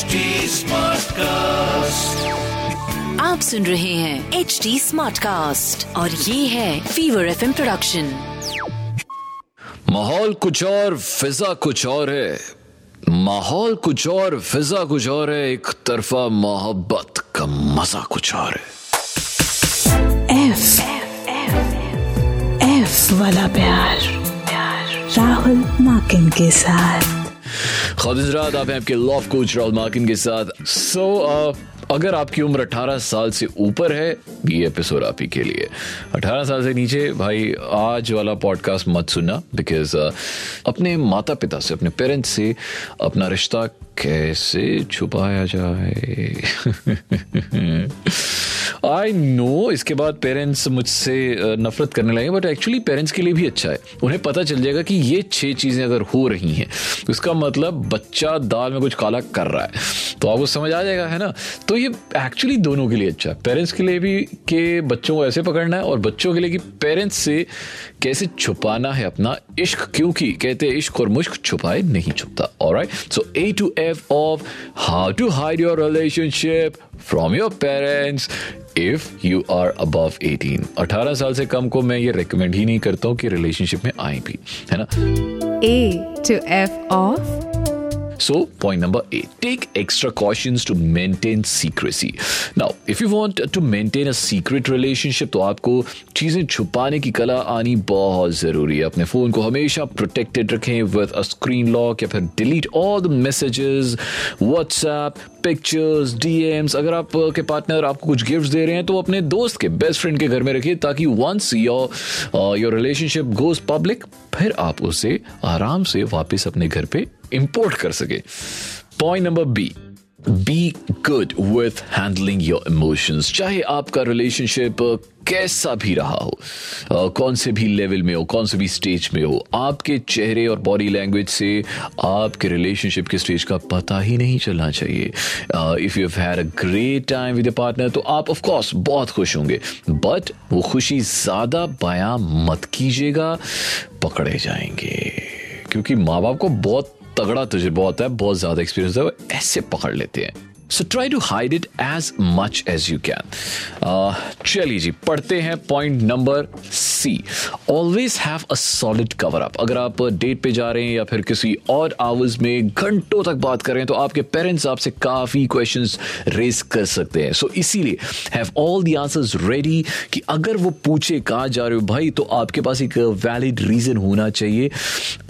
HD Smartcast. आप सुन रहे हैं एच डी स्मार्ट कास्ट और ये है फीवर एफ़ प्रोडक्शन माहौल कुछ और फिजा कुछ और है। माहौल कुछ और फिजा कुछ और है। एक तरफा मोहब्बत का मज़ा कुछ और है। एफ़ एफ़ वाला प्यार, प्यार राहुल माकिन के साथ। खातिजरात आप हैं आपके लॉफ कोच राहुल मार्किन के साथ। सो so, uh, अगर आपकी उम्र 18 साल से ऊपर है ये एपिसोड आप ही के लिए। 18 साल से नीचे भाई आज वाला पॉडकास्ट मत सुनना बिकॉज़ uh, अपने माता पिता से अपने पेरेंट्स से अपना रिश्ता कैसे छुपाया जाए? आई नो इसके बाद पेरेंट्स मुझसे नफरत करने लगे बट एक्चुअली पेरेंट्स के लिए भी अच्छा है। उन्हें पता चल जाएगा कि ये छह चीज़ें अगर हो रही हैं उसका इसका मतलब बच्चा दाल में कुछ काला कर रहा है। तो आपको समझ आ जाएगा, है ना? तो ये एक्चुअली दोनों के लिए अच्छा है। पेरेंट्स के लिए भी कि बच्चों को ऐसे पकड़ना है और बच्चों के लिए कि पेरेंट्स से कैसे छुपाना है अपना इश्क, क्योंकि कहते हैं इश्क और मुश्क छुपाए नहीं छुपता। Alright so A to F of how to hide your relationship from your parents if you are above 18 18 साल से कम को मैं ये रिकमेंड ही नहीं करता हूँ कि रिलेशनशिप में आए भी, है ना? A to F of So, point number eight take extra cautions to maintain secrecy. Now, if you want to maintain a secret relationship, तो आपको चीज़ें छुपाने की कला आनी बहुत ज़रूरी है अपने फ़ोन को हमेशा प्रोटेक्टेड रखें विद अ स्क्रीन लॉक या फिर delete all the messages WhatsApp pictures DMs अगर आप के पार्टनर आपको कुछ गिफ्ट्स दे रहे हैं तो अपने दोस्त के बेस्ट फ्रेंड के घर में रखिए ताकि once your your relationship goes public फिर आप उसे आराम से वापस अपने घर पे इंपोर्ट कर सके point number B be good with handling your emotions चाहे आपका रिलेशनशिप कैसा भी रहा हो कौन से भी लेवल में हो कौन से भी स्टेज में हो आपके चेहरे और बॉडी लैंग्वेज से आपके रिलेशनशिप के स्टेज का पता ही नहीं चलना चाहिए if you had a great time with partner तो आप ऑफ़ कोर्स बहुत खुश होंगे बट वो खुशी ज़्यादा बयां मत कीजिएगा पकड़े जाएँगे क्योंकि माँ बाप को बहुत तगड़ा तुझे बहुत है बहुत ज़्यादा एक्सपीरियंस है वो ऐसे पकड़ लेते हैं। So try to hide it as much as you can चलिए जी पढ़ते हैं point number C always have a solid cover up अगर आप डेट पे जा रहे हैं या फिर किसी और आवर्स में घंटों तक बात कर तो आपके पेरेंट्स आपसे काफ़ी क्वेश्चन रेज कर सकते हैं। सो so, इसीलिए have all the answers ready कि अगर वो पूछे कहाँ जा रहे हो भाई तो आपके पास एक वैलिड रीजन होना चाहिए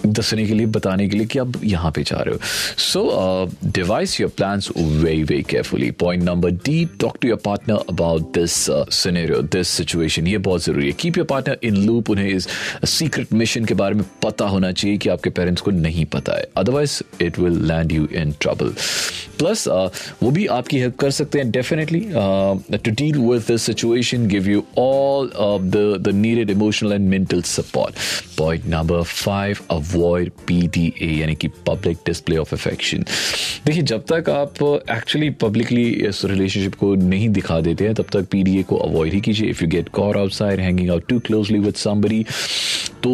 दसने के लिए बताने के लिए कि आप यहाँ पे जा रहे हो। So devise your plan very very carefully point number D talk to your partner about this scenario this situation ये बहुत ज़रूरी है। Keep your partner in loop उन्हें इस सीक्रेट मिशन के बारे में पता होना चाहिए कि आपके पेरेंट्स को नहीं पता है। Otherwise it will land you in trouble plus वो भी आपकी हेल्प कर सकते हैं definitely to deal with this situation give you all the the needed emotional and mental support point number five avoid PDA यानी कि पब्लिक डिस्प्ले ऑफ़ अफेक्शन देखिए, जब तक आप एक्चुअली पब्लिकली इस रिलेशनशिप को नहीं दिखा देते हैं, तब तक पीडीए को अवॉइड ही कीजिए। If you get caught outside hanging out too closely with somebody तो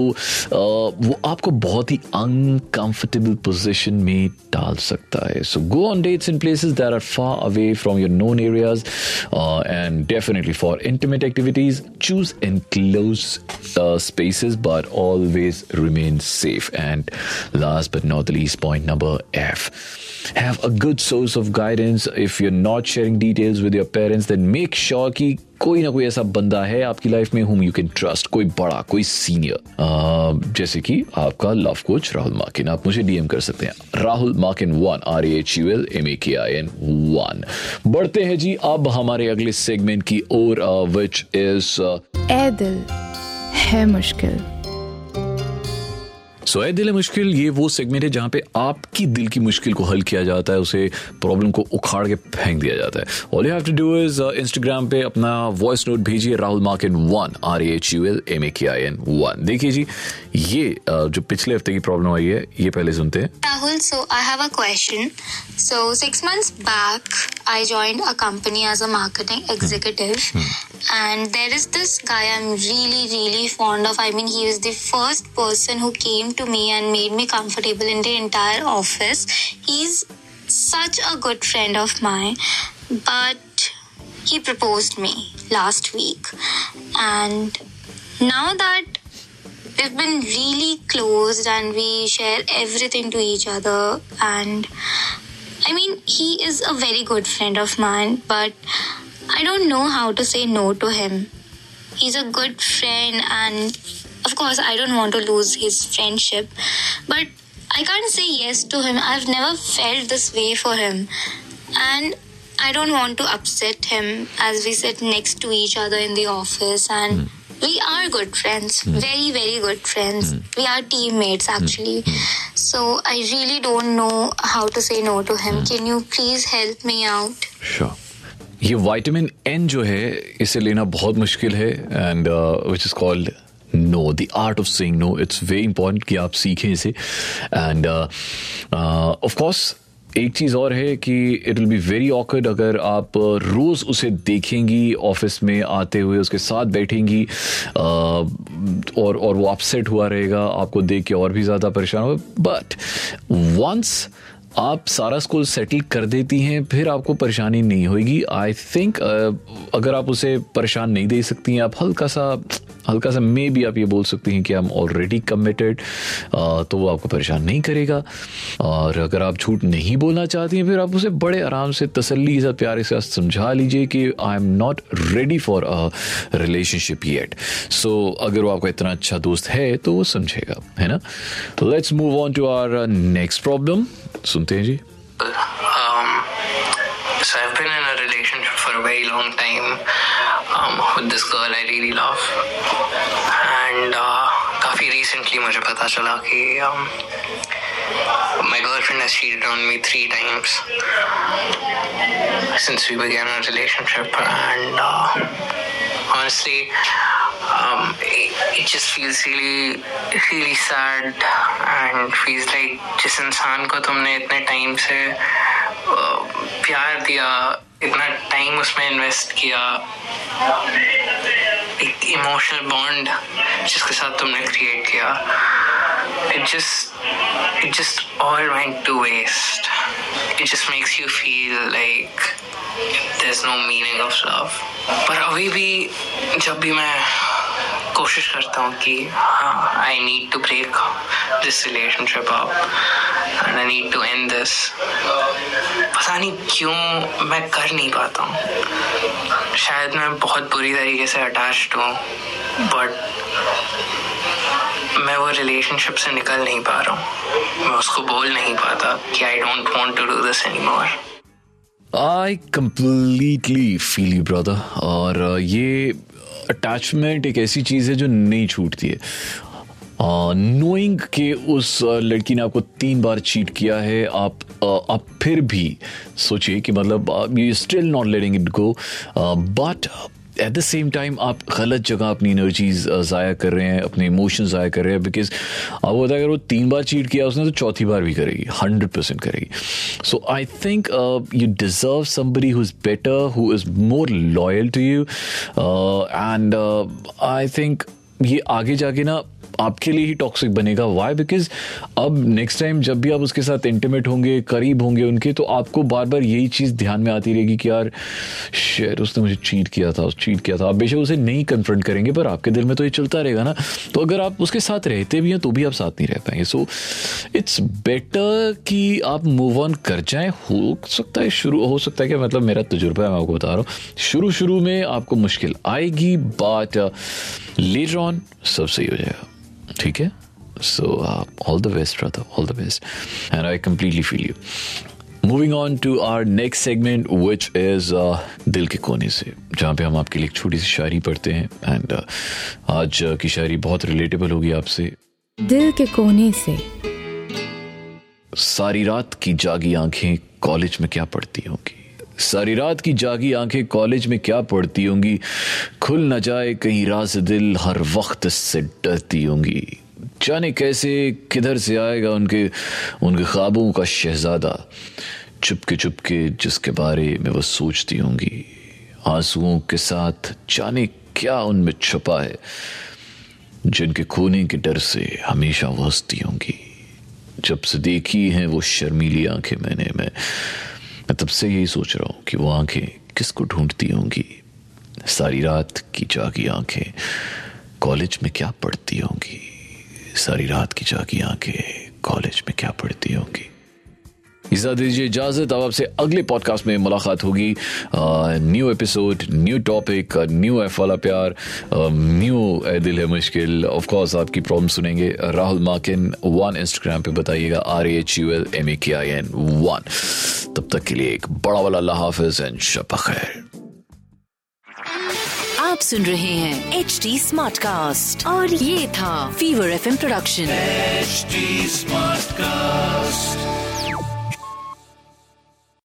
वो आपको बहुत ही अनकंफर्टेबल पोजीशन में डाल सकता है। So go on dates in places that are far away from your known areas and definitely for intimate activities choose in close spaces, but always remain safe and last but not the least, point number f. Have a good source of guidance if you're not sharing details with your parents, then make sure कि कोई ना कोई ऐसा बंदा है आपकी life में whom you can trust कोई बड़ा, कोई सीनियर जैसे कि आपका लव कोच राहुल मार्किन आप मुझे डीएम कर सकते हैं। Rahul Markin one R H U L M A K I N one बढ़ते हैं जी अब हमारे अगले सेगमेंट की ओर विच इज़ ए दिल है मुश्किल। सो so, दिल मुश्किल ये वो सेगमेंट है जहाँ पे आपकी दिल की मुश्किल को हल किया जाता है उसे प्रॉब्लम को उखाड़ के फेंक दिया जाता है। All you have to do is Instagram पे अपना वॉइस नोट भेजिए Rahul Markin one R H U L M A K I N one देखिए जी ये uh, जो पिछले हफ़्ते की प्रॉब्लम आई है ये पहले सुनते हैं। Rahul, so I have a question. So six months back, I joined a company as a marketing executive, hmm. Hmm. and there is this guy I'm really, really fond of. I mean, he was the first person who came to me and made me comfortable in the entire office. He's such a good friend of mine, but he proposed me last week. And now that we've been really close and we share everything to each other, and I mean, he is a very good friend of mine, but I don't know how to say no to him. He's a good friend, and of course, I don't want to lose his friendship, but I can't say yes to him. I've never felt this way for him. And I don't want to upset him as we sit next to each other in the office and hmm. We are good friends, mm. very, very good friends. Mm. We are teammates actually. Mm. So I really don't know how to say no to him. Can you please help me out? Sure. ये vitamin N जो है इसे लेना बहुत मुश्किल है and which is called no the art of saying no it's very important कि आप सीखें इसे एंड ऑफ़ कोर्स एक चीज़ और है कि it will be very awkward अगर आप रोज़ उसे देखेंगी ऑफ़िस में आते हुए उसके साथ बैठेंगी uh, और और वो अपसेट हुआ रहेगा आपको देख के और भी ज़्यादा परेशान होगा। बट वंस आप सारा स्कूल सेटल कर देती हैं, फिर आपको परेशानी नहीं होगी आई थिंक अगर आप उसे परेशान नहीं दे सकती हैं, आप हल्का सा हल्का सा मे भी आप ये बोल सकती हैं कि आई एम ऑलरेडी कमिटेड तो वो आपको परेशान नहीं करेगा। और अगर आप झूठ नहीं बोलना चाहती हैं, फिर आप उसे बड़े आराम से, तसल्ली के साथ प्यारे से समझा लीजिए कि I am not ready for a relationship yet so अगर वो आपका इतना अच्छा दोस्त है तो वो समझेगा, है ना? Let's move on to our next problem हैं जी Um, so I've been in a relationship for a very long time um, with this girl I really love, and uh, काफी recently मुझे पता चला कि um, my girlfriend has cheated on me three times since we began our relationship, and uh, honestly. um, it, it just feels really really sad and feels like जिस इंसान को तुमने इतने टाइम से uh, प्यार दिया इतना टाइम उसमें इन्वेस्ट किया एक इमोशनल बॉन्ड जिसके साथ तुमने क्रिएट किया it just it just all went to waste it just makes you feel like there's no meaning of love. पर अभी भी जब भी मैं कोशिश करता हूँ कि हाँ I need to break this relationship up and I need to end this पता नहीं क्यों मैं कर नहीं पाता हूँ। शायद मैं बहुत बुरी तरीके से अटैच्ड हूँ बट मैं वो रिलेशनशिप से निकल नहीं पा रहा हूँ। मैं उसको बोल नहीं पाता कि I don't want to do this anymore I completely feel you brother और uh, ये अटैचमेंट एक ऐसी चीज़ है जो नहीं छूटती है। नोइंग के उस uh, लड़की ने आपको तीन बार चीट किया है आप uh, आप फिर भी सोचिए कि मतलब you still not letting it go but at the same time आप गलत जगह अपनी एनर्जीज ज़ाया कर रहे हैं, अपने इमोशंस ज़ाया कर रहे हैं बिकॉज़ आपको पता है अगर वो तीन बार चीट किया उसने तो चौथी बार भी करेगी हंड्रेड परसेंट करेगी। So I think you deserve somebody who is better who is more loyal to you and I think ये आगे जाके ना आपके लिए ही टॉक्सिक बनेगा। वाई बिकॉज़ अब नेक्स्ट टाइम जब भी आप उसके साथ इंटीमेट होंगे, करीब होंगे उनके तो आपको बार बार यही चीज़ ध्यान में आती रहेगी कि यार शेर उसने मुझे चीट किया था चीट किया था। आप बेशक उसे नहीं कन्फ्रंट करेंगे, पर आपके दिल में तो ये चलता रहेगा ना। तो अगर आप उसके साथ रहते भी हैं तो भी आप साथ नहीं रह पाएँगे। सो इट्स बेटर कि आप मूव ऑन कर जाएँ। हो सकता है शुरू, हो सकता है कि मतलब मेरा तजुर्बा है, मैं आपको बता रहा हूँ। शुरू शुरू में आपको मुश्किल आएगी बट लेटर ऑन सब सही हो जाएगा। ठीक है? So all the best brother all the best and I completely feel you moving on to our next segment which is दिल के कोने से जहाँ पे हम आपके लिए एक छोटी सी शायरी पढ़ते हैं। एंड uh, आज uh, की शायरी बहुत रिलेटेबल होगी आपसे। दिल के कोने से। सारी रात की जागी आँखें कॉलेज में क्या पढ़ती होंगी? सारी रात की जागी आँखें कॉलेज में क्या पढ़ती होंगी? खुल न जाए कहीं राज दिल, हर वक्त से डरती होंगी। जाने कैसे, किधर से आएगा उनके उनके ख्वाबों का शहजादा? चुपके चुपके जिसके बारे में वो सोचती होंगी। आंसुओं के साथ जाने क्या उनमें छुपा है? जिनके खोने के डर से हमेशा वो हंसती होंगी। जब से देखी हैं वो शर्मीली आँखें मैंने, मैं मैं तब से यही सोच रहा हूँ कि वो आँखें किसको ढूंढती होंगी? सारी रात की जागी आँखें, कॉलेज में क्या पढ़ती होंगी? सारी रात की जागी आँखें, कॉलेज में क्या पढ़ती होंगी? इजा दीजिए इजाज़त। अब आपसे अगले पॉडकास्ट में मुलाकात होगी। New episode new topic new F वाला प्यार न्यू ए दिल है मुश्किल। ऑफ़ कोर्स आपकी प्रॉब्लम सुनेंगे। राहुल माकिन वन इंस्टाग्राम पे बताइएगा। R H U L M A K I N one तब तक के लिए एक बड़ा वाला अल्लाह हाफिज एंड शब खैर। आप सुन रहे हैं एच डी स्मार्ट कास्ट और ये था fever F production HD Smartcast.